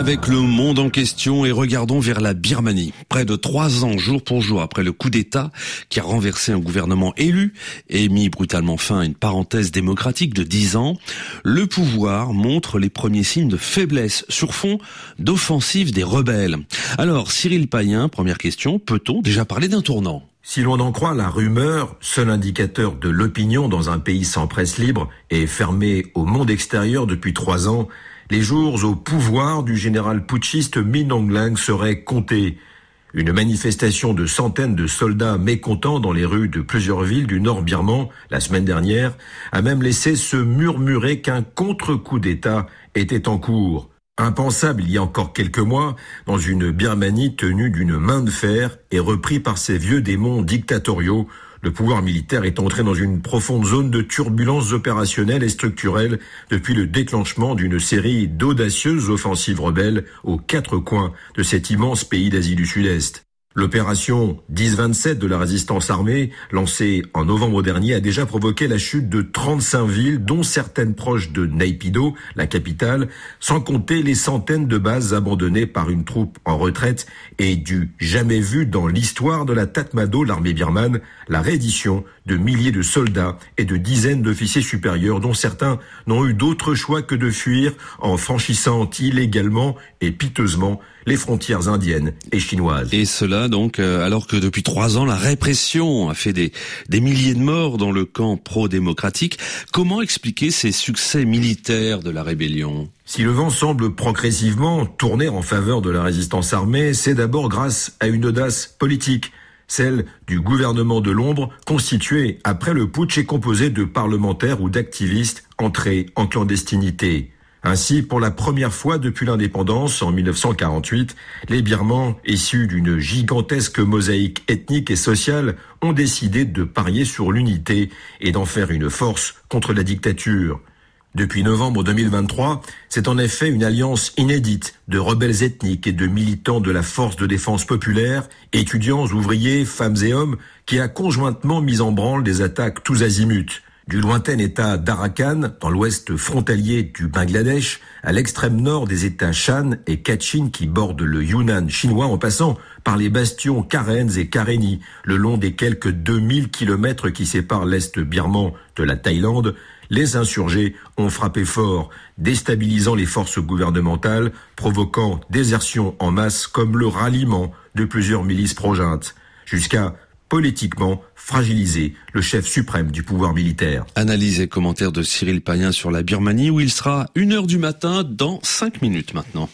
avec le monde en question et regardons vers la Birmanie. Près de trois ans, jour pour jour, après le coup d'État qui a renversé un gouvernement élu et mis brutalement fin à une parenthèse démocratique de dix ans, le pouvoir montre les premiers signes de faiblesse sur fond d'offensive des rebelles. Alors, Cyril Payen, première question, peut-on déjà parler d'un tournant? Si l'on en croit la rumeur, seul indicateur de l'opinion dans un pays sans presse libre et fermé au monde extérieur depuis trois ans, les jours au pouvoir du général putschiste Min Aung seraient comptés. Une manifestation de centaines de soldats mécontents dans les rues de plusieurs villes du nord birman la semaine dernière a même laissé se murmurer qu'un contre-coup d'État était en cours. Impensable il y a encore quelques mois, dans une Birmanie tenue d'une main de fer et repris par ces vieux démons dictatoriaux le pouvoir militaire est entré dans une profonde zone de turbulences opérationnelles et structurelles depuis le déclenchement d'une série d'audacieuses offensives rebelles aux quatre coins de cet immense pays d'Asie du Sud-Est. L'opération 10-27 de la résistance armée, lancée en novembre dernier, a déjà provoqué la chute de 35 villes, dont certaines proches de Naypyidaw, la capitale, sans compter les centaines de bases abandonnées par une troupe en retraite et du jamais vu dans l'histoire de la Tatmadaw, l'armée birmane, la reddition de milliers de soldats et de dizaines d'officiers supérieurs, dont certains n'ont eu d'autre choix que de fuir en franchissant illégalement et piteusement les frontières indiennes et chinoises. Donc euh, alors que depuis trois ans la répression a fait des, des milliers de morts dans le camp pro-démocratique. Comment expliquer ces succès militaires de la rébellion? Si le vent semble progressivement tourner en faveur de la résistance armée, c'est d'abord grâce à une audace politique, celle du gouvernement de l'ombre constitué après le putsch et composé de parlementaires ou d'activistes entrés en clandestinité. Ainsi, pour la première fois depuis l'indépendance en 1948, les Birmans, issus d'une gigantesque mosaïque ethnique et sociale, ont décidé de parier sur l'unité et d'en faire une force contre la dictature. Depuis novembre 2023, c'est en effet une alliance inédite de rebelles ethniques et de militants de la force de défense populaire, étudiants, ouvriers, femmes et hommes, qui a conjointement mis en branle des attaques tous azimuts du lointain état d'Arakan, dans l'ouest frontalier du Bangladesh, à l'extrême nord des états Shan et Kachin qui bordent le Yunnan chinois en passant par les bastions Karens et Karenni, le long des quelques 2000 kilomètres qui séparent l'est birman de la Thaïlande, les insurgés ont frappé fort, déstabilisant les forces gouvernementales, provoquant désertion en masse comme le ralliement de plusieurs milices projaintes, jusqu'à politiquement fragiliser le chef suprême du pouvoir militaire. Analyse et commentaire de Cyril Payen sur la Birmanie où il sera une heure du matin dans cinq minutes maintenant.